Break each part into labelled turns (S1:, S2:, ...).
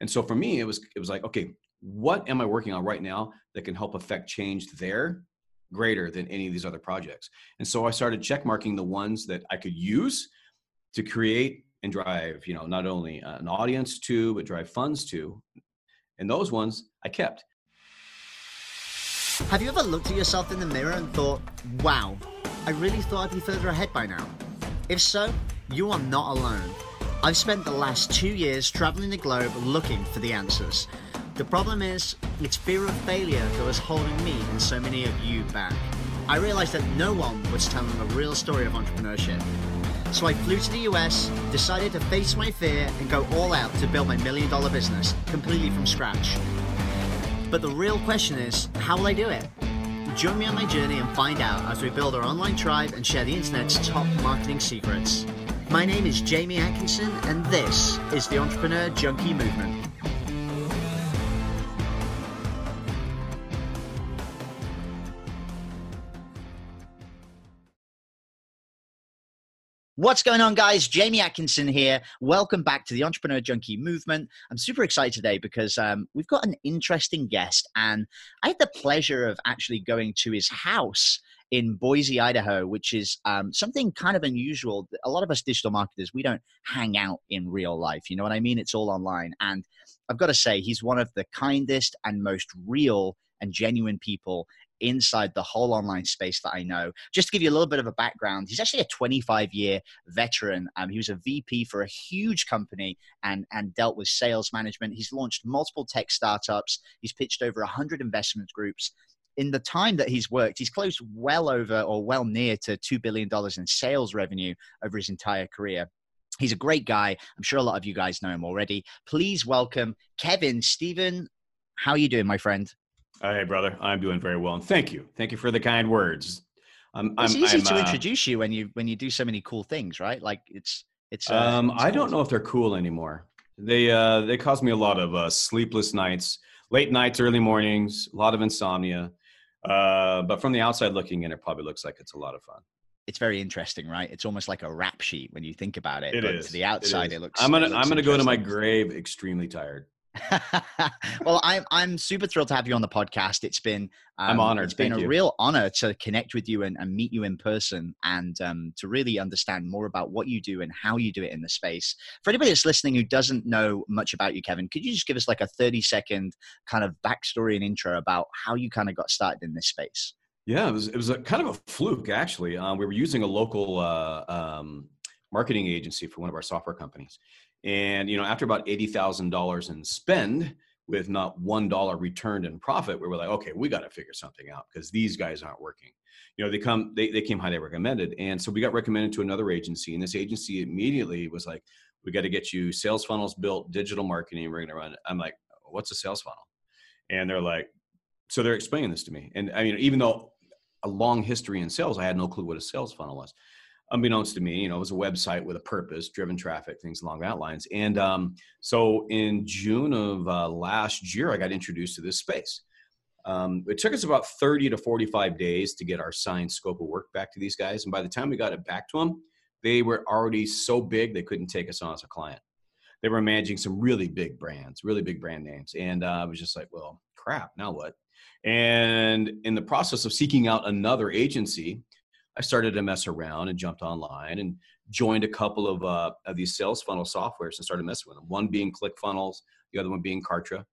S1: And so for me, it was it was like, okay, what am I working on right now that can help affect change there greater than any of these other projects? And so I started checkmarking the ones that I could use to create and drive, you know, not only uh, an audience to, but drive funds to. And those ones I kept.
S2: Have you ever looked at yourself in the mirror and thought, wow, I really thought I'd be further ahead by now? If so, you are not alone. I've spent the last two years traveling the globe looking for the answers. The problem is, it's fear of failure that was holding me and so many of you back. I realized that no one was telling the real story of entrepreneurship. So I flew to the US, decided to face my fear and go all out to build my million dollar business completely from scratch. But the real question is, how will I do it? Join me on my journey and find out as we build our online tribe and share the internet's top marketing secrets. My name is Jamie Atkinson, and this is the Entrepreneur Junkie Movement. What's going on, guys? Jamie Atkinson here. Welcome back to the Entrepreneur Junkie Movement. I'm super excited today because um, we've got an interesting guest, and I had the pleasure of actually going to his house in Boise, Idaho, which is um, something kind of unusual. A lot of us digital marketers, we don't hang out in real life. You know what I mean? It's all online. And I've got to say, he's one of the kindest and most real and genuine people inside the whole online space that I know. Just to give you a little bit of a background, he's actually a 25 year veteran. Um, he was a VP for a huge company and, and dealt with sales management. He's launched multiple tech startups, he's pitched over 100 investment groups. In the time that he's worked, he's closed well over or well near to $2 billion in sales revenue over his entire career. He's a great guy. I'm sure a lot of you guys know him already. Please welcome Kevin Steven. How are you doing, my friend?
S1: Hey, brother, I'm doing very well, and thank you, thank you for the kind words.
S2: I'm, it's I'm, easy I'm, to uh, introduce you when you when you do so many cool things, right? Like it's it's.
S1: Uh, um, it's I don't know if they're cool anymore. They uh, they cause me a lot of uh, sleepless nights, late nights, early mornings, a lot of insomnia. Uh, but from the outside looking in, it probably looks like it's a lot of fun.
S2: It's very interesting, right? It's almost like a rap sheet when you think about it. It but is. To the outside,
S1: it,
S2: it looks.
S1: I'm gonna
S2: looks
S1: I'm gonna go to my grave extremely tired.
S2: well, I'm I'm super thrilled to have you on the podcast. It's been
S1: um, I'm honored.
S2: It's been
S1: Thank
S2: a
S1: you.
S2: real honor to connect with you and, and meet you in person, and um, to really understand more about what you do and how you do it in the space. For anybody that's listening who doesn't know much about you, Kevin, could you just give us like a 30 second kind of backstory and intro about how you kind of got started in this space?
S1: Yeah, it was it was a kind of a fluke actually. Um, we were using a local uh, um, marketing agency for one of our software companies and you know, after about eighty thousand dollars in spend with not one dollar returned in profit, we were like, okay, we got to figure something out because these guys aren't working. You know, they come, they, they came highly recommended, and so we got recommended to another agency, and this agency immediately was like, we got to get you sales funnels built, digital marketing. We're to run. I'm like, what's a sales funnel? And they're like, so they're explaining this to me, and I mean, even though a long history in sales, I had no clue what a sales funnel was unbeknownst to me, you know, it was a website with a purpose, driven traffic, things along that lines. And um, so in June of uh, last year, I got introduced to this space. Um, it took us about 30 to 45 days to get our signed scope of work back to these guys. And by the time we got it back to them, they were already so big they couldn't take us on as a client. They were managing some really big brands, really big brand names. And uh, I was just like, well, crap, now what? And in the process of seeking out another agency, I started to mess around and jumped online and joined a couple of, uh, of these sales funnel softwares and started messing with them. One being ClickFunnels, the other one being Kartra.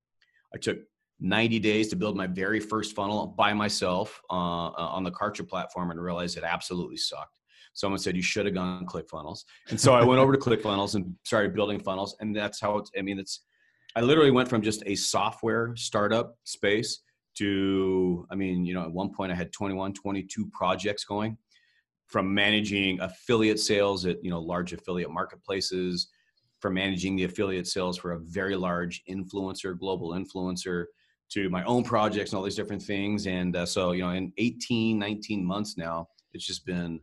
S1: I took 90 days to build my very first funnel by myself uh, uh on the Kartra platform and realized it absolutely sucked. Someone said you should have gone ClickFunnels, and so I went over to ClickFunnels and started building funnels. And that's how it's. I mean, it's. I literally went from just a software startup space to. I mean, you know, at one point I had 21, 22 projects going from managing affiliate sales at you know large affiliate marketplaces from managing the affiliate sales for a very large influencer global influencer to my own projects and all these different things. And uh, so you know in 18 19 months now it's just been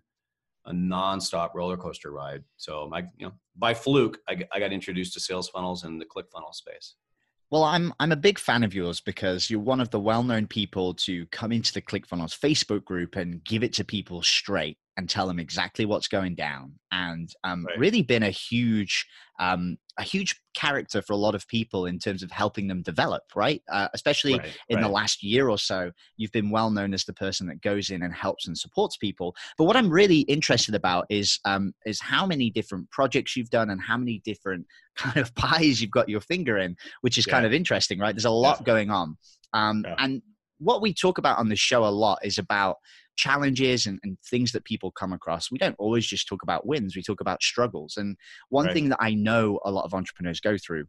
S1: a nonstop roller coaster ride. So I, you know by fluke I, I got introduced to sales funnels and the click funnel space.
S2: Well, I'm I'm a big fan of yours because you're one of the well-known people to come into the ClickFunnels Facebook group and give it to people straight and tell them exactly what's going down and um,
S1: Right.
S2: really been a huge um, a huge character for a lot of people in terms of helping them develop right uh, especially
S1: Right,
S2: in the last year or so you've been well known as the person that goes in and helps and supports people but what i'm really interested about is um, is how many different projects you've done and how many different kind of pies you've got your finger in which is kind of interesting right there's a lot
S1: Yeah.
S2: going on um,
S1: Yeah.
S2: and what we talk about on the show a lot is about challenges and, and things that people come across. We don't always just talk about wins, we talk about struggles. And one
S1: Right.
S2: thing that I know a lot of entrepreneurs go through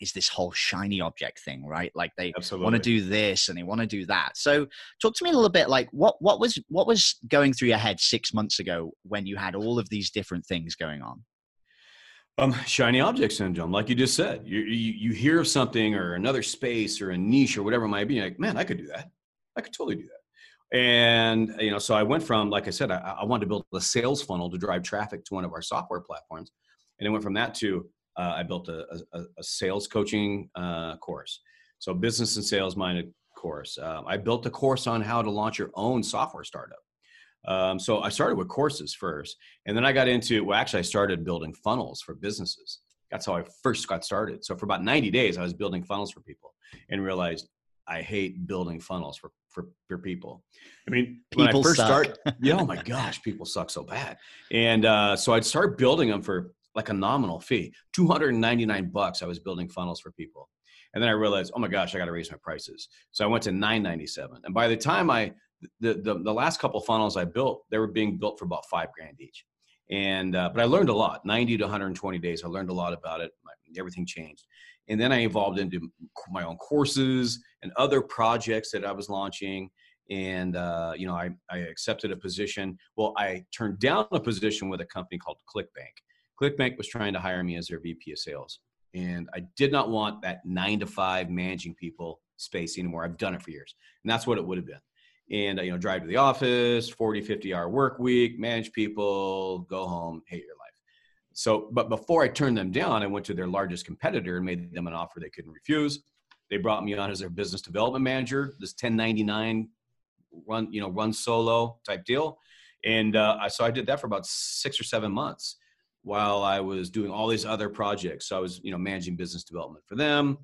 S2: is this whole shiny object thing, right? Like they want to do this and they want to do that. So talk to me a little bit like what what was what was going through your head 6 months ago when you had all of these different things going on?
S1: Um, shiny object syndrome, like you just said. You, you you hear of something or another space or a niche or whatever it might be. Like, man, I could do that. I could totally do that. And you know, so I went from, like I said, I, I wanted to build a sales funnel to drive traffic to one of our software platforms, and it went from that to uh, I built a, a, a sales coaching uh, course, so business and sales minded course. Um, I built a course on how to launch your own software startup. Um, so I started with courses first, and then I got into well, actually, I started building funnels for businesses. That's how I first got started. So for about 90 days, I was building funnels for people, and realized I hate building funnels for for, for people. I mean, when I
S2: People
S1: first
S2: suck.
S1: start, yeah, oh my gosh, people suck so bad. And uh, so I'd start building them for like a nominal fee, 299 bucks. I was building funnels for people. And then I realized, oh my gosh, I got to raise my prices. So I went to 997. And by the time I, the, the, the last couple funnels I built, they were being built for about five grand each. And, uh, but I learned a lot, 90 to 120 days. I learned a lot about it. My, everything changed. And then I evolved into my own courses and other projects that I was launching. And, uh, you know, I, I accepted a position. Well, I turned down a position with a company called ClickBank. ClickBank was trying to hire me as their VP of sales. And I did not want that nine to five managing people space anymore. I've done it for years. And that's what it would have been. And, uh, you know, drive to the office, 40, 50 hour work week, manage people, go home, hate your. So, but before I turned them down, I went to their largest competitor and made them an offer they couldn't refuse. They brought me on as their business development manager, this 1099 run, you know, run solo type deal. And uh, I, so I did that for about six or seven months while I was doing all these other projects. So I was, you know, managing business development for them.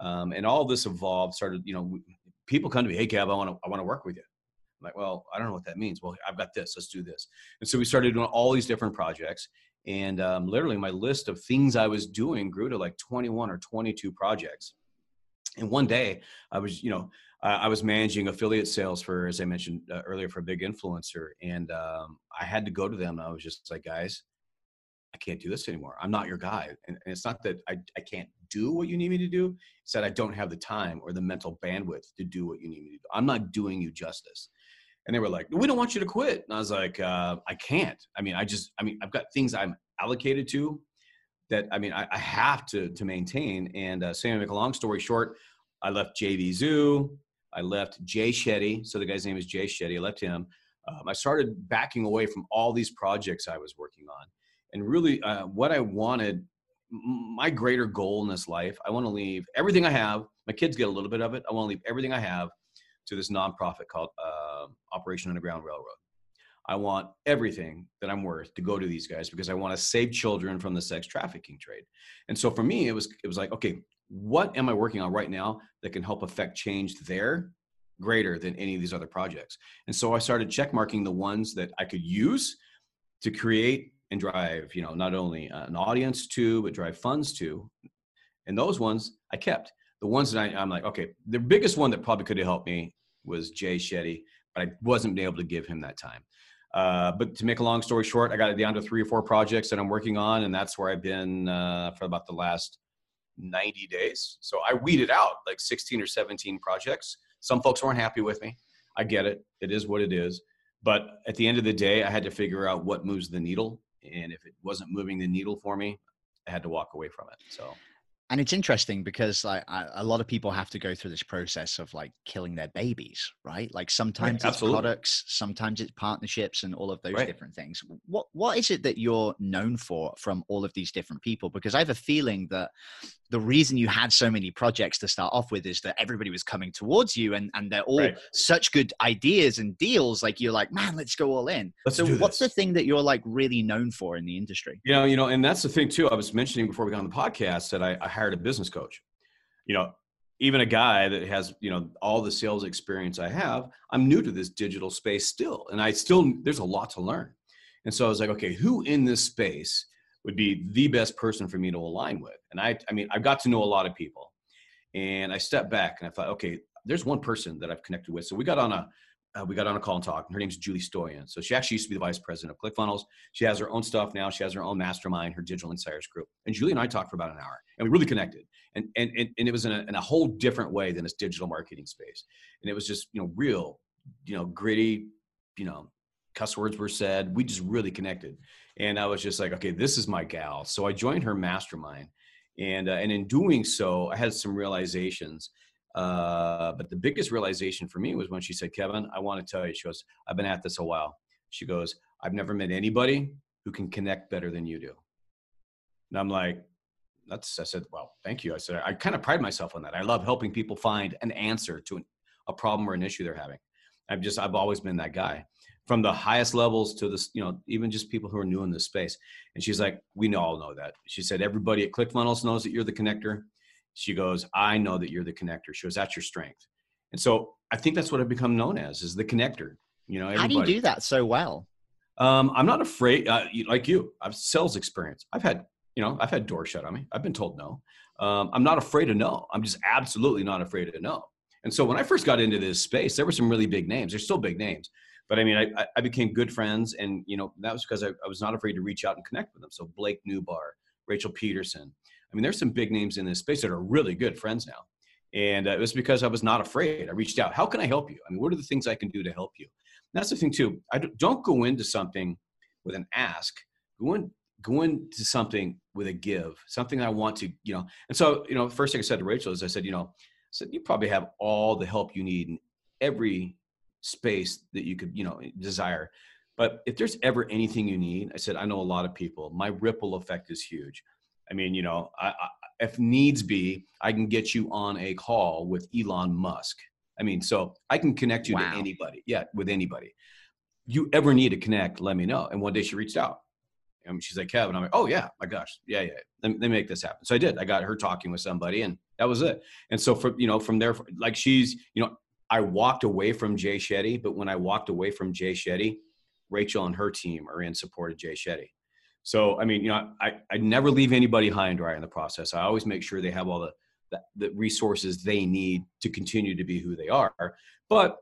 S1: Um, and all this evolved, started, you know, people come to me, Hey, Kev, I want to, I want to work with you. I'm like, well, I don't know what that means. Well, I've got this, let's do this. And so we started doing all these different projects. And um, literally my list of things I was doing grew to like 21 or 22 projects. And one day I was, you know, I was managing affiliate sales for, as I mentioned uh, earlier, for a big influencer. And um, I had to go to them. I was just like, guys, I can't do this anymore. I'm not your guy. And, and it's not that I, I can't do what you need me to do. It's that I don't have the time or the mental bandwidth to do what you need me to do. I'm not doing you justice. And they were like, we don't want you to quit. And I was like, uh, I can't. I mean, I just, I mean, I've got things I'm allocated to that, I mean, I, I have to, to maintain. And uh, make a long story short, I left JVZoo. I left Jay Shetty. So the guy's name is Jay Shetty. I left him. Um, I started backing away from all these projects I was working on. And really, uh, what I wanted, my greater goal in this life, I want to leave everything I have. My kids get a little bit of it. I want to leave everything I have to this nonprofit called uh, Operation Underground Railroad. I want everything that I'm worth to go to these guys because I want to save children from the sex trafficking trade. And so for me, it was it was like, okay, what am I working on right now that can help affect change there greater than any of these other projects? And so I started checkmarking the ones that I could use to create and drive, you know, not only an audience to, but drive funds to. And those ones I kept. The ones that I, I'm like, okay, the biggest one that probably could have helped me was Jay Shetty, but I wasn't able to give him that time. Uh, but to make a long story short, I got down to three or four projects that I'm working on, and that's where I've been uh, for about the last 90 days. So I weeded out like 16 or 17 projects. Some folks weren't happy with me. I get it. It is what it is. But at the end of the day, I had to figure out what moves the needle. And if it wasn't moving the needle for me, I had to walk away from it. So
S2: and it's interesting because like I, a lot of people have to go through this process of like killing their babies right? Like sometimes right, it's products sometimes it's partnerships and all of those right. different things. What what is it that you're known for from all of these different people? Because i have a feeling that the reason you had so many projects to start off with is that everybody was coming towards you and and they're all right. such good ideas and deals like you're like man let's go all in. Let's so what's the thing that you're like really known for in the industry?
S1: You know you know and that's the thing too i was mentioning before we got on the podcast that I, I hired a business coach. You know, even a guy that has you know all the sales experience I have, I'm new to this digital space still, and I still there's a lot to learn. And so I was like, okay, who in this space would be the best person for me to align with? And I, I mean, I've got to know a lot of people, and I stepped back and I thought, okay, there's one person that I've connected with. So we got on a uh, we got on a call and talked. And her name's Julie Stoian. So she actually used to be the vice president of ClickFunnels. She has her own stuff now. She has her own mastermind, her digital insiders group. And Julie and I talked for about an hour, and we really connected. And and and, and it was in a, in a whole different way than this digital marketing space. And it was just you know real, you know gritty, you know cuss words were said. We just really connected. And I was just like, okay, this is my gal. So I joined her mastermind, and uh, and in doing so, I had some realizations uh, but the biggest realization for me was when she said, Kevin, I want to tell you, she goes, I've been at this a while. She goes, I've never met anybody who can connect better than you do. And I'm like, that's, I said, well, thank you. I said, I kind of pride myself on that. I love helping people find an answer to an, a problem or an issue they're having. I've just, I've always been that guy from the highest levels to this, you know, even just people who are new in this space. And she's like, we all know that. She said, everybody at ClickFunnels knows that you're the connector she goes, I know that you're the connector. She goes, that's your strength. And so I think that's what I've become known as is the connector. You know,
S2: everybody. how do you do that so well?
S1: Um, I'm not afraid, uh, like you, I've sales experience. I've had, you know, I've had doors shut on me. I've been told no. Um, I'm not afraid of no. I'm just absolutely not afraid of no. And so when I first got into this space, there were some really big names. They're still big names, but I mean, I, I became good friends, and you know that was because I, I was not afraid to reach out and connect with them. So Blake Nubar, Rachel Pedersen, I mean, there's some big names in this space that are really good friends now. And uh, it was because I was not afraid. I reached out. How can I help you? I mean, what are the things I can do to help you? And that's the thing too. I don't go into something with an ask. Go in, go into something with a give. Something I want to, you know. And so, you know, first thing I said to Rachel is, I said, you know, I said you probably have all the help you need in every space that you could, you know, desire. But if there's ever anything you need, I said, I know a lot of people. My ripple effect is huge. I mean, you know, I, I, if needs be, I can get you on a call with Elon Musk. I mean, so I can connect you wow. to anybody. Yeah, with anybody. You ever need to connect, let me know. And one day she reached out. And she's like, Kevin, I'm like, oh yeah, my gosh. Yeah, yeah. Let, let me make this happen. So I did. I got her talking with somebody and that was it. And so from, you know, from there, like she's, you know, I walked away from Jay Shetty, but when I walked away from Jay Shetty, Rachel and her team are in support of Jay Shetty. So, I mean, you know, I, I never leave anybody high and dry in the process. I always make sure they have all the, the, the resources they need to continue to be who they are. But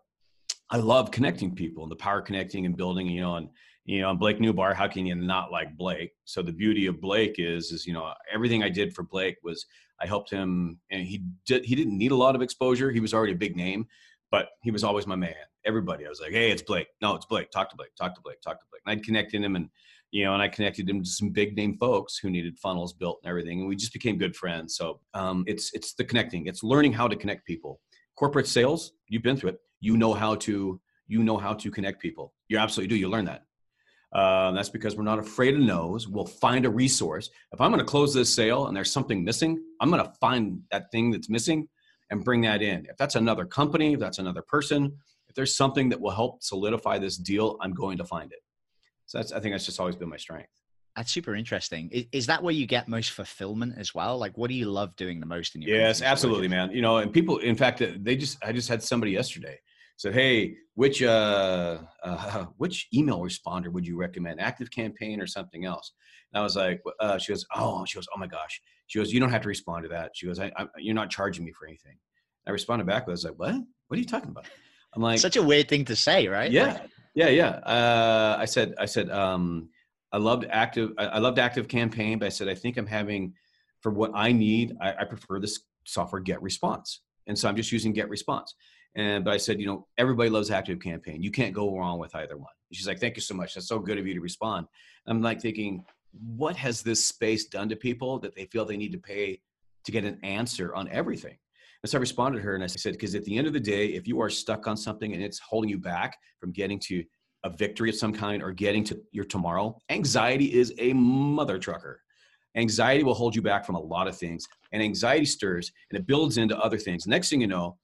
S1: I love connecting people and the power connecting and building, you know, and, you know, Blake Nubar, how can you not like Blake? So the beauty of Blake is, is, you know, everything I did for Blake was I helped him and he did, he didn't need a lot of exposure. He was already a big name, but he was always my man. Everybody, I was like, Hey, it's Blake. No, it's Blake. Talk to Blake, talk to Blake, talk to Blake. And I'd connect in him and, you know, and I connected him to some big name folks who needed funnels built and everything, and we just became good friends. So um, it's it's the connecting, it's learning how to connect people. Corporate sales, you've been through it. You know how to you know how to connect people. You absolutely do. You learn that. Uh, that's because we're not afraid of no's. We'll find a resource. If I'm going to close this sale and there's something missing, I'm going to find that thing that's missing and bring that in. If that's another company, if that's another person, if there's something that will help solidify this deal, I'm going to find it. So that's I think that's just always been my strength.
S2: That's super interesting. Is, is, that where you get most fulfillment as well? Like, what do you love doing the most in your?
S1: Yes, absolutely, man. You know, and people, in fact, they just I just had somebody yesterday said, "Hey, which uh, uh which email responder would you recommend? ActiveCampaign or something else?" And I was like, uh, "She goes, oh, she goes, oh my gosh." She goes, "You don't have to respond to that." She goes, I, I, "You're not charging me for anything." I responded back. I was like, "What? What are you talking about?"
S2: I'm like, such a weird thing to say, right?
S1: Yeah. Like, yeah, yeah. Uh, I said, I said, um, I loved active. I loved ActiveCampaign, but I said I think I'm having for what I need. I, I prefer this software GetResponse, and so I'm just using GetResponse. And but I said, you know, everybody loves ActiveCampaign. You can't go wrong with either one. she's like, thank you so much. That's so good of you to respond. I'm like thinking, what has this space done to people that they feel they need to pay to get an answer on everything. And so I responded to her and I said, because at the end of the day, if you are stuck on something and it's holding you back from getting to a victory of some kind or getting to your tomorrow, anxiety is a mother trucker. Anxiety will hold you back from a lot of things. And anxiety stirs and it builds into other things. Next thing you know,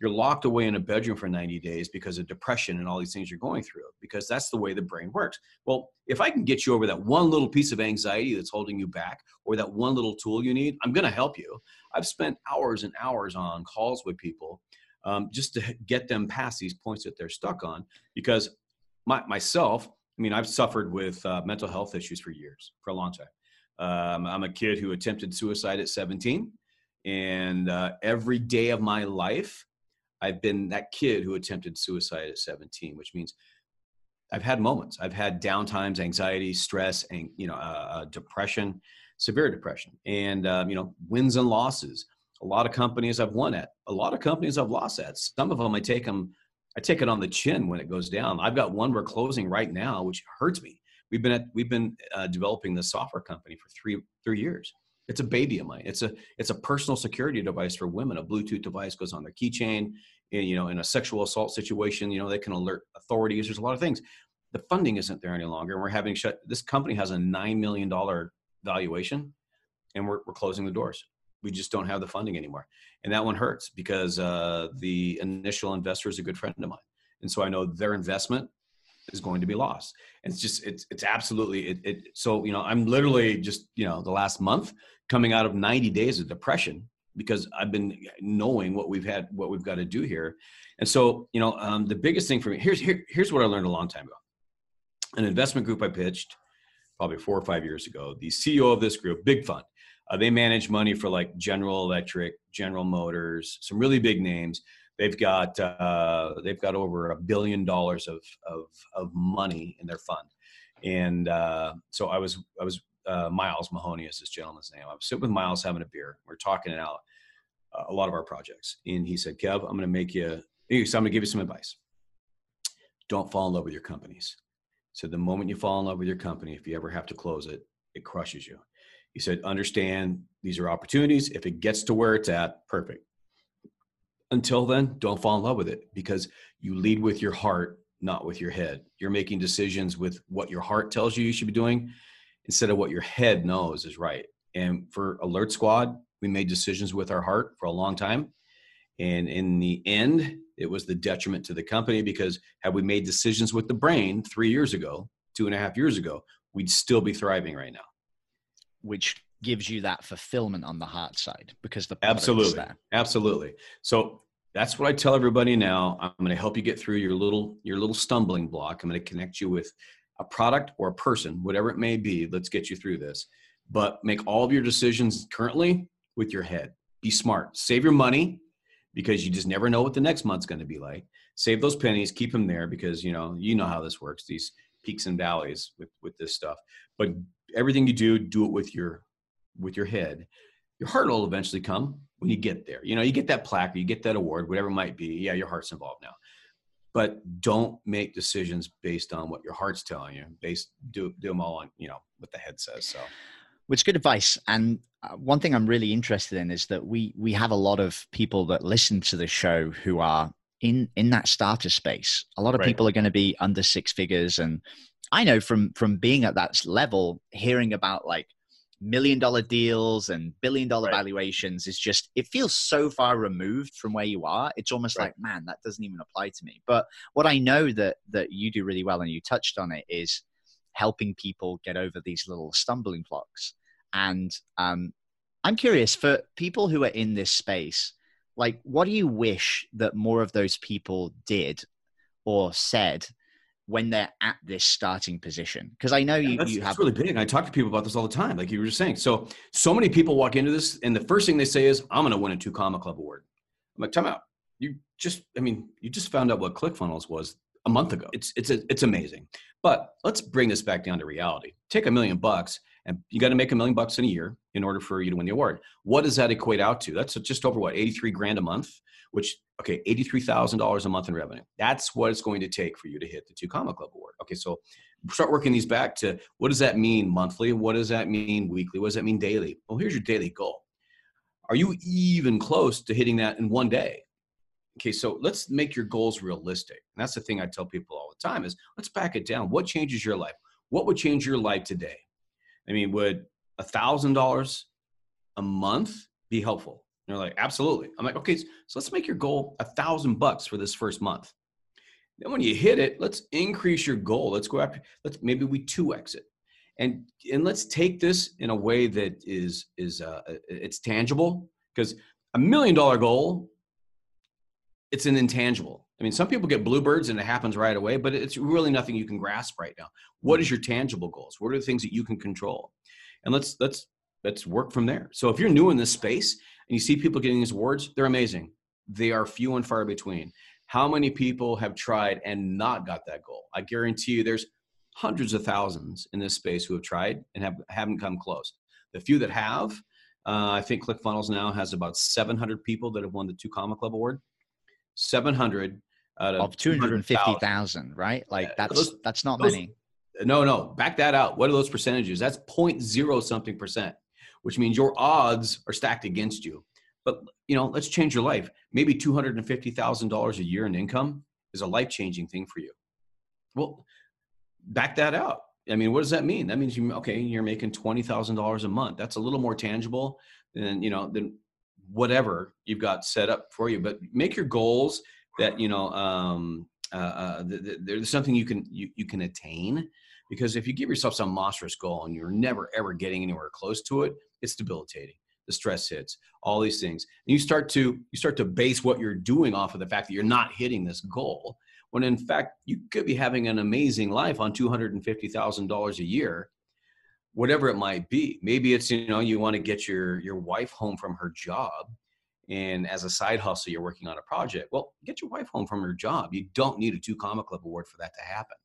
S1: you're locked away in a bedroom for 90 days because of depression and all these things you're going through because that's the way the brain works. Well if i can get you over that one little piece of anxiety that's holding you back or that one little tool you need i'm going to help you. I've spent hours and hours on calls with people um, just to get them past these points that they're stuck on because my, myself i mean i've suffered with uh, mental health issues for years for a long time. Um, i'm a kid who attempted suicide at 17 and uh, every day of my life I've been that kid who attempted suicide at 17, which means I've had moments. I've had downtimes, anxiety, stress, and you know, uh, uh, depression, severe depression, and um, you know, wins and losses. A lot of companies I've won at. A lot of companies I've lost at. Some of them I take them, I take it on the chin when it goes down. I've got one we're closing right now, which hurts me. We've been at, we've been uh, developing this software company for three three years. It's a baby of mine. It's a it's a personal security device for women. A Bluetooth device goes on their keychain. You know, in a sexual assault situation, you know, they can alert authorities. There's a lot of things. The funding isn't there any longer, and we're having shut. This company has a nine million dollar valuation, and we're we're closing the doors. We just don't have the funding anymore, and that one hurts because uh, the initial investor is a good friend of mine, and so I know their investment is going to be lost. And it's just it's it's absolutely it, it so you know I'm literally just you know the last month coming out of 90 days of depression because I've been knowing what we've had, what we've got to do here. And so, you know, um, the biggest thing for me here's here, here's what I learned a long time ago. An investment group I pitched probably four or five years ago. The CEO of this group, big fund, uh, they manage money for like General Electric, General Motors, some really big names. They've got uh, they've got over a billion dollars of, of of money in their fund, and uh, so I was I was uh, Miles Mahoney is this gentleman's name. I'm sitting with Miles having a beer. We're talking it out uh, a lot of our projects, and he said, "Kev, I'm going to make you. So I'm going to give you some advice. Don't fall in love with your companies. So the moment you fall in love with your company, if you ever have to close it, it crushes you." He said, "Understand these are opportunities. If it gets to where it's at, perfect. Until then, don't fall in love with it because you lead with your heart, not with your head. You're making decisions with what your heart tells you you should be doing." Instead of what your head knows is right. And for Alert Squad, we made decisions with our heart for a long time. And in the end, it was the detriment to the company because had we made decisions with the brain three years ago, two and a half years ago, we'd still be thriving right now.
S2: Which gives you that fulfillment on the heart side because the
S1: absolutely, absolutely. So that's what I tell everybody now. I'm going to help you get through your little your little stumbling block. I'm going to connect you with a product or a person, whatever it may be, let's get you through this. But make all of your decisions currently with your head. Be smart. Save your money because you just never know what the next month's going to be like. Save those pennies, keep them there because you know you know how this works. These peaks and valleys with with this stuff. But everything you do, do it with your with your head. Your heart will eventually come when you get there. You know, you get that plaque, or you get that award, whatever it might be. Yeah, your heart's involved now but don't make decisions based on what your heart's telling you. Based do do them all on you know what the head says. So,
S2: which good advice. And uh, one thing I'm really interested in is that we we have a lot of people that listen to the show who are in in that starter space. A lot of right. people are going to be under six figures, and I know from from being at that level, hearing about like million dollar deals and billion dollar right. valuations is just it feels so far removed from where you are it's almost right. like man that doesn't even apply to me but what i know that that you do really well and you touched on it is helping people get over these little stumbling blocks and um, i'm curious for people who are in this space like what do you wish that more of those people did or said when they're at this starting position? Because I know you,
S1: that's,
S2: you
S1: have really big. I talk to people about this all the time, like you were just saying. So, so many people walk into this, and the first thing they say is, "I'm going to win a two comma club award." I'm like, "Time out! You just, I mean, you just found out what ClickFunnels was a month ago. It's it's a, it's amazing." But let's bring this back down to reality. Take a million bucks, and you got to make a million bucks in a year in order for you to win the award. What does that equate out to? That's just over what 83 grand a month which okay, $83,000 a month in revenue. That's what it's going to take for you to hit the two comma club award. Okay, so start working these back to what does that mean monthly? What does that mean weekly? What does that mean daily? Well, here's your daily goal. Are you even close to hitting that in one day? Okay, so let's make your goals realistic. And that's the thing I tell people all the time is let's back it down. What changes your life? What would change your life today? I mean, would a thousand dollars a month be helpful? They're like, absolutely. I'm like, okay, so let's make your goal a thousand bucks for this first month. Then when you hit it, let's increase your goal. Let's go after, let's maybe we two exit. And and let's take this in a way that is is uh, it's tangible because a million dollar goal it's an intangible. I mean, some people get bluebirds and it happens right away, but it's really nothing you can grasp right now. What is your tangible goals? What are the things that you can control? And let's let's let's work from there. So if you're new in this space you see people getting these awards, they're amazing. They are few and far between. How many people have tried and not got that goal? I guarantee you there's hundreds of thousands in this space who have tried and have, haven't come close. The few that have, uh, I think ClickFunnels now has about 700 people that have won the Two Comma Club Award. 700
S2: out of, of 250,000, right? Like that's those, that's not those, many.
S1: No, no, back that out. What are those percentages? That's 0.0 something percent, which means your odds are stacked against you. But you know, let's change your life. Maybe $250,000 a year in income is a life-changing thing for you. Well, back that out. I mean, what does that mean? That means you okay, you're making twenty thousand dollars a month. That's a little more tangible than you know than whatever you've got set up for you. But make your goals that you know um, uh, uh, there's something you can you, you can attain. Because if you give yourself some monstrous goal and you're never ever getting anywhere close to it, it's debilitating. The stress hits, all these things, and you start to you start to base what you're doing off of the fact that you're not hitting this goal. When in fact you could be having an amazing life on two hundred and fifty thousand dollars a year whatever it might be. Maybe it's you know you want to get your your wife home from her job, and as a side hustle you're working on a project. Well, get your wife home from her job. You don't need a two comma club award for that to happen.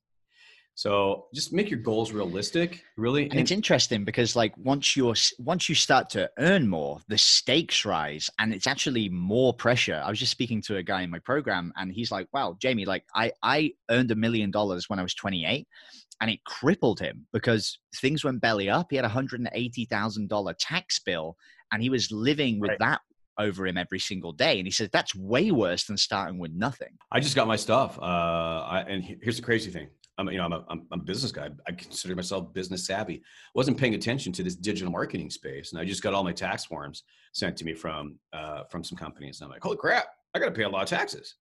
S1: So just make your goals realistic, really.
S2: And, and, it's interesting because like once you're once you start to earn more, the stakes rise and it's actually more pressure. I was just speaking to a guy in my program and he's like, "Wow, Jamie, like I I earned a million dollars when I was 28 and it crippled him because things went belly up. He had a $180,000 tax bill and he was living with right. that over him every single day. And he said, that's way worse than starting with nothing.
S1: I just got my stuff. Uh, I, and here's the crazy thing. I'm, you know, I'm a, I'm a business guy. I consider myself business savvy. I wasn't paying attention to this digital marketing space, and I just got all my tax forms sent to me from uh, from some companies. And I'm like, holy crap! I got to pay a lot of taxes.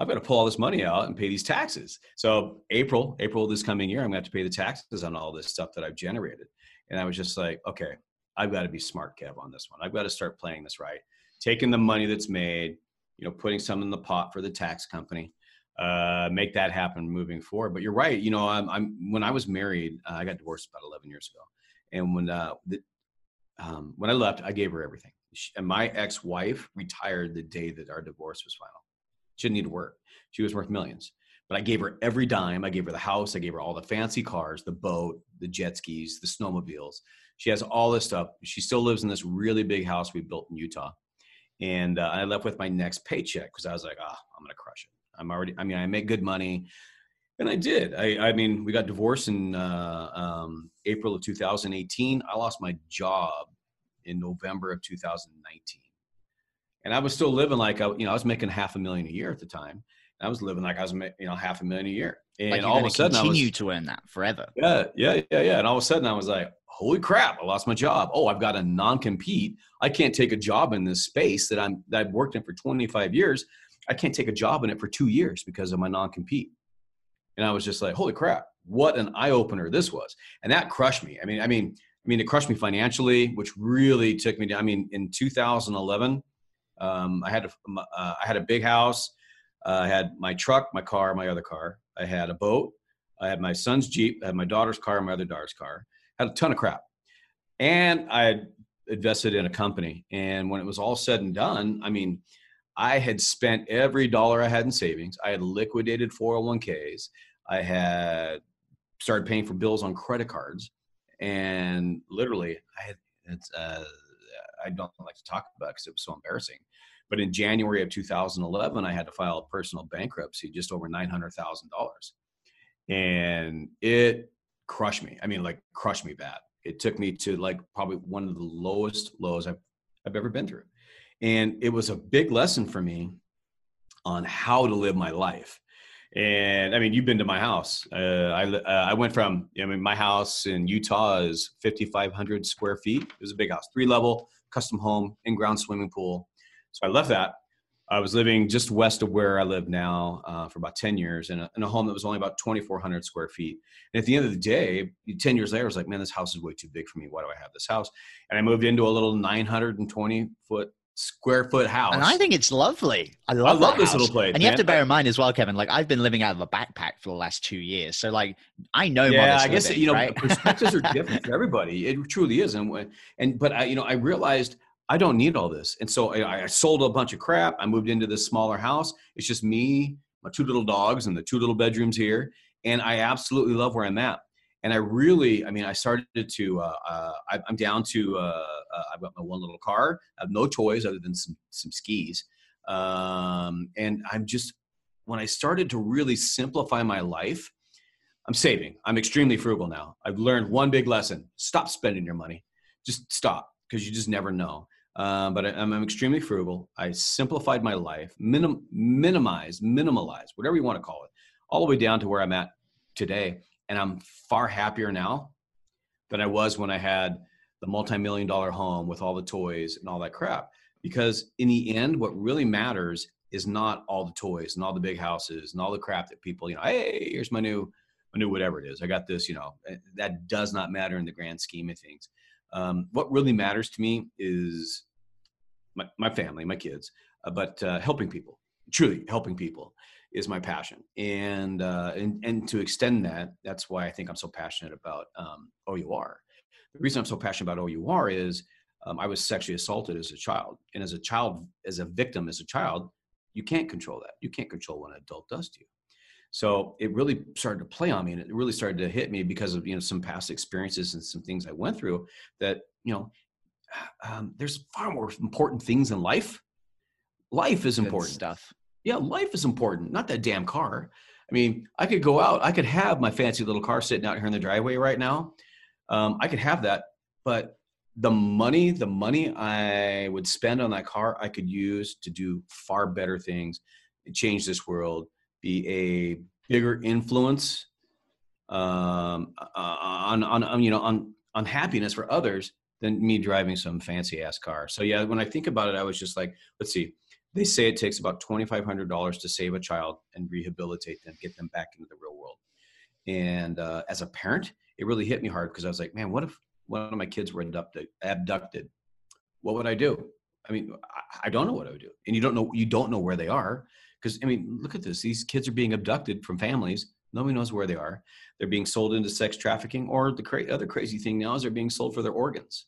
S1: I've got to pull all this money out and pay these taxes. So April, April this coming year, I'm going to have to pay the taxes on all this stuff that I've generated. And I was just like, okay, I've got to be smart, Kev, on this one. I've got to start playing this right, taking the money that's made, you know, putting some in the pot for the tax company, uh, make that happen moving forward. But you're right. You know, I'm, I'm when I was married, uh, I got divorced about 11 years ago, and when uh, the, um, when I left, I gave her everything. She, and my ex-wife retired the day that our divorce was final. She didn't need to work. She was worth millions. But I gave her every dime. I gave her the house. I gave her all the fancy cars, the boat, the jet skis, the snowmobiles. She has all this stuff. She still lives in this really big house we built in Utah. And uh, I left with my next paycheck because I was like, ah, oh, I'm going to crush it. I'm already, I mean, I make good money. And I did. I, I mean, we got divorced in uh, um, April of 2018. I lost my job in November of 2019 and I was still living like I, you know, I was making half a million a year at the time. I was living like I was, you know, half a million a year.
S2: And like all of a sudden, continue I was, to earn that forever.
S1: Yeah, yeah, yeah, yeah. And all of a sudden, I was like, "Holy crap! I lost my job. Oh, I've got a non-compete. I can't take a job in this space that I'm that I've worked in for 25 years. I can't take a job in it for two years because of my non-compete." And I was just like, "Holy crap! What an eye opener this was!" And that crushed me. I mean, I mean, I mean, it crushed me financially, which really took me down. I mean, in 2011 um, I had a, uh, I had a big house. Uh, I had my truck, my car, my other car. I had a boat. I had my son's Jeep. I had my daughter's car, my other daughter's car. Had a ton of crap. And I had invested in a company. And when it was all said and done, I mean, I had spent every dollar I had in savings. I had liquidated 401ks. I had started paying for bills on credit cards. And literally, I had, it's, uh, I don't like to talk about because it was so embarrassing. But in January of 2011, I had to file a personal bankruptcy, just over nine hundred thousand dollars, and it crushed me. I mean, like crushed me bad. It took me to like probably one of the lowest lows I've I've ever been through. And it was a big lesson for me on how to live my life. And I mean, you've been to my house. Uh, I uh, I went from I mean, my house in Utah is 5,500 square feet. It was a big house, three level, custom home, in ground swimming pool. So I left that. I was living just west of where I live now uh, for about 10 years in a, in a, home that was only about 2,400 square feet. And at the end of the day, 10 years later, I was like, man, this house is way too big for me. Why do I have this house? And I moved into a little 920 foot square foot house.
S2: And I think it's lovely. I love,
S1: I love
S2: this
S1: house. little place.
S2: And you have to bear in mind as well, Kevin. Like I've been living out of a backpack for the last two years, so like I know.
S1: Yeah, I guess
S2: living,
S1: you know
S2: right?
S1: perspectives are different for everybody. It truly is, and and but I you know I realized I don't need all this, and so I, I sold a bunch of crap. I moved into this smaller house. It's just me, my two little dogs, and the two little bedrooms here, and I absolutely love where I'm at and I really, I mean, I started to, uh, uh, I, am down to, uh, uh, I've got my one little car. I have no toys other than some some skis, um, and I'm just when I started to really simplify my life. I'm saving. I'm extremely frugal now. I've learned one big lesson: stop spending your money. Just stop because you just never know. Um, but I, am extremely frugal. I simplified my life, minim, minimize, minimalize, whatever you want to call it, all the way down to where I'm at today and I'm far happier now than I was when I had the multi-million dollar home with all the toys and all that crap. Because in the end, what really matters is not all the toys and all the big houses and all the crap that people, you know, hey, here's my new, my new whatever it is. I got this, you know, eh, that does not matter in the grand scheme of things. Um, what really matters to me is my, my family, my kids, uh, but uh, helping people, truly helping people is my passion. And uh, and and to extend that that's why i think i'm so passionate about um, our the reason i'm so passionate about OUR is um, i was sexually assaulted as a child. And as a child as a victim as a child you can't control that. You can't control what an adult does to you. So it really started to play on me and it really started to hit me because of you know some past experiences and some things i went through that you know um, there's far more important things in life. Life is important.
S2: Good stuff
S1: yeah, life is important, not that damn car. I mean, I could go out, I could have my fancy little car sitting out here in the driveway right now. Um, I could have that, but the money, the money I would spend on that car, I could use to do far better things, change this world, be a bigger influence um, uh, on, on, on, you know, on, on happiness for others than me driving some fancy ass car. So yeah, when I think about it, I was just like, let's see, they say it takes about $2,500 to save a child and rehabilitate them, get them back into the real world. And uh, as a parent, it really hit me hard because I was like, man, what if one of my kids were abducted? abducted? What would I do? I mean, I, I don't know what I would do. And you don't know, you don't know where they are. Because, I mean, look at this. These kids are being abducted from families. Nobody knows where they are. They're being sold into sex trafficking, or the cra- other crazy thing now is they're being sold for their organs.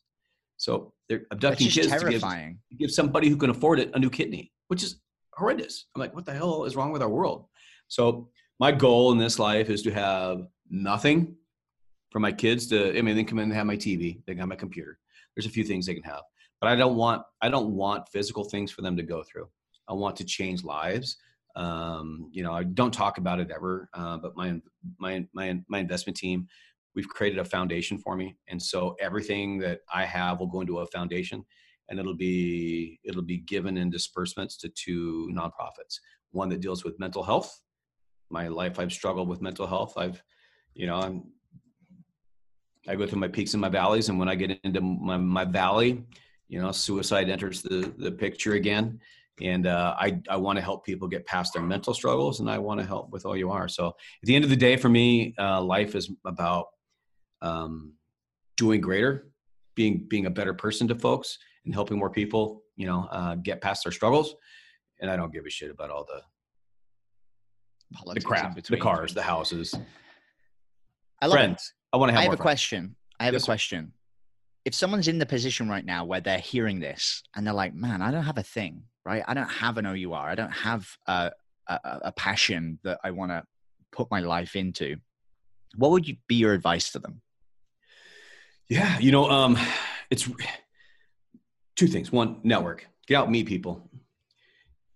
S1: So they're abducting kids to give, to give somebody who can afford it a new kidney which is horrendous. I'm like, what the hell is wrong with our world? So my goal in this life is to have nothing for my kids to. I mean, they come in and have my TV, they can have my computer. There's a few things they can have, but I don't want I don't want physical things for them to go through. I want to change lives. Um, you know, I don't talk about it ever, uh, but my my my my investment team, we've created a foundation for me, and so everything that I have will go into a foundation and it'll be it'll be given in disbursements to two nonprofits. One that deals with mental health. My life, I've struggled with mental health. I've, you know, I'm I go through my peaks and my valleys, and when I get into my, my valley, you know, suicide enters the the picture again. And uh, I I want to help people get past their mental struggles, and I want to help with all you are. So at the end of the day, for me, uh, life is about um, doing greater, being being a better person to folks, and helping more people, you know, uh, get past their struggles. And I don't give a shit about all the Politics the crap, the cars, the houses.
S2: I
S1: love Friends. It. I want to have.
S2: I have a
S1: friends.
S2: question. I have yes, a question. If someone's in the position right now where they're hearing this and they're like, "Man, I don't have a thing, right? I don't have an OUR. I don't have a, a, a passion that I want to put my life into." What would you be your advice to them?
S1: Yeah, you know, um, it's two things. One, network. Get out, meet people,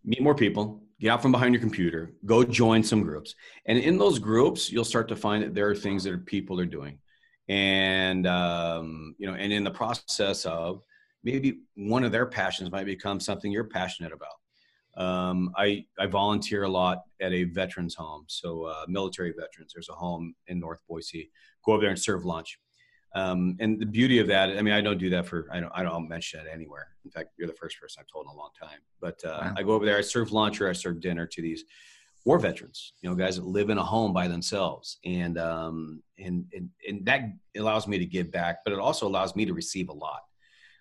S1: meet more people. Get out from behind your computer. Go join some groups, and in those groups, you'll start to find that there are things that people are doing, and um, you know, and in the process of maybe one of their passions might become something you're passionate about. Um, I, I volunteer a lot at a veterans home. So uh, military veterans, there's a home in North Boise. Go over there and serve lunch. Um, and the beauty of that, I mean, I don't do that for, I don't, I don't mention it anywhere. In fact, you're the first person I've told in a long time, but uh, wow. I go over there, I serve lunch or I serve dinner to these war veterans, you know, guys that live in a home by themselves. And, um, and, and, and that allows me to give back, but it also allows me to receive a lot.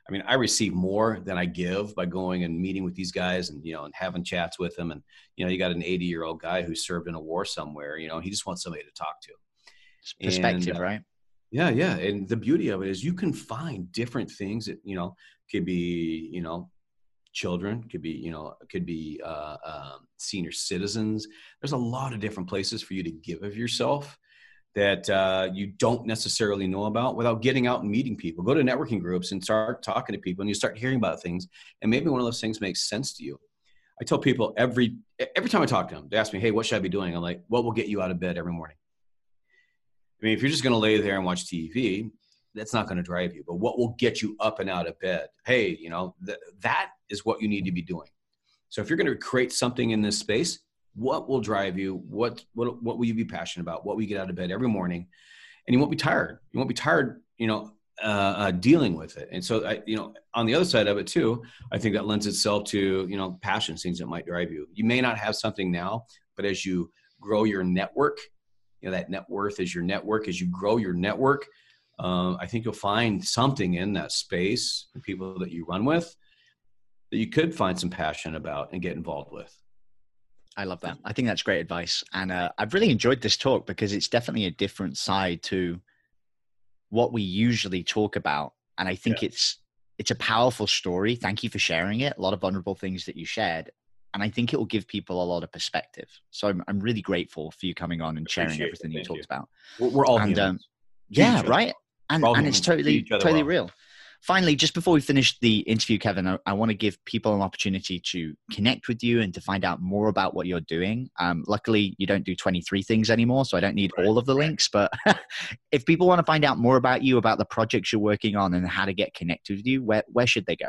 S1: I mean, I receive more than I give by going and meeting with these guys and, you know, and having chats with them. And, you know, you got an 80 year old guy who served in a war somewhere, you know, he just wants somebody to talk to.
S2: Perspective, and, uh, right?
S1: Yeah. Yeah. And the beauty of it is you can find different things that, you know, could be, you know, children could be you know could be uh, um, senior citizens there's a lot of different places for you to give of yourself that uh, you don't necessarily know about without getting out and meeting people. Go to networking groups and start talking to people, and you start hearing about things. And maybe one of those things makes sense to you. I tell people every every time I talk to them, they ask me, "Hey, what should I be doing?" I'm like, "What will get you out of bed every morning?" I mean, if you're just going to lay there and watch TV, that's not going to drive you. But what will get you up and out of bed? Hey, you know, th- that is what you need to be doing. So if you're going to create something in this space, what will drive you what what what will you be passionate about what will you get out of bed every morning and you won't be tired you won't be tired you know uh, uh, dealing with it and so I, you know on the other side of it too i think that lends itself to you know passion things that might drive you you may not have something now but as you grow your network you know that net worth is your network as you grow your network um, i think you'll find something in that space people that you run with that you could find some passion about and get involved with
S2: I love that. I think that's great advice. And uh, I've really enjoyed this talk because it's definitely a different side to what we usually talk about. And I think yeah. it's it's a powerful story. Thank you for sharing it. A lot of vulnerable things that you shared. And I think it will give people a lot of perspective. So I'm, I'm really grateful for you coming on and sharing everything you talked you. about.
S1: We're, we're all and, um,
S2: yeah, right. And, and it's totally totally well. real finally, just before we finish the interview, Kevin, I, I want to give people an opportunity to connect with you and to find out more about what you're doing. Um, luckily, you don't do 23 things anymore, so I don't need right. all of the links. But if people want to find out more about you, about the projects you're working on, and how to get connected with you, where, where should they go?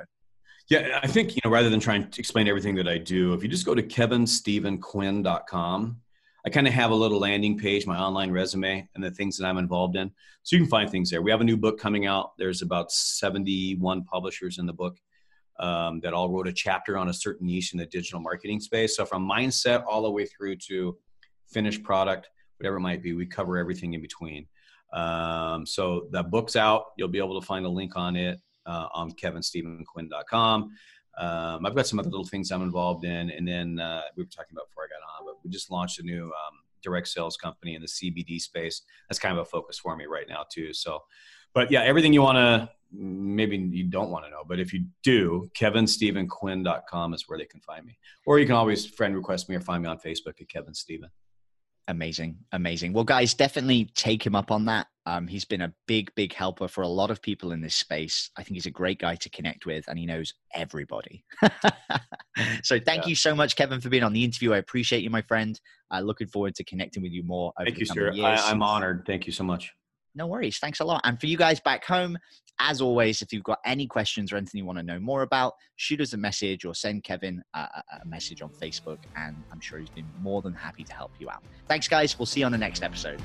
S1: Yeah, I think, you know, rather than trying to explain everything that I do, if you just go to kevinstevenquinn.com, I kind of have a little landing page, my online resume, and the things that I'm involved in. So you can find things there. We have a new book coming out. There's about 71 publishers in the book um, that all wrote a chapter on a certain niche in the digital marketing space. So from mindset all the way through to finished product, whatever it might be, we cover everything in between. Um, so that book's out. You'll be able to find a link on it uh, on kevinstevenquinn.com. Um, I've got some other little things I'm involved in, and then uh, we were talking about before I got on, but we just launched a new um, direct sales company in the CBD space. That's kind of a focus for me right now too. So, but yeah, everything you want to, maybe you don't want to know, but if you do, kevinstevenquinn.com is where they can find me, or you can always friend request me or find me on Facebook at Kevin Steven.
S2: Amazing, amazing. Well, guys, definitely take him up on that. Um, he's been a big, big helper for a lot of people in this space. I think he's a great guy to connect with, and he knows everybody. so, thank yeah. you so much, Kevin, for being on the interview. I appreciate you, my friend. Uh, looking forward to connecting with you more.
S1: thank you, sir. I, I'm honored. Thank you so much.
S2: No worries. Thanks a lot. And for you guys back home, as always, if you've got any questions or anything you want to know more about, shoot us a message or send Kevin a, a message on Facebook, and I'm sure he's been more than happy to help you out. Thanks, guys. We'll see you on the next episode.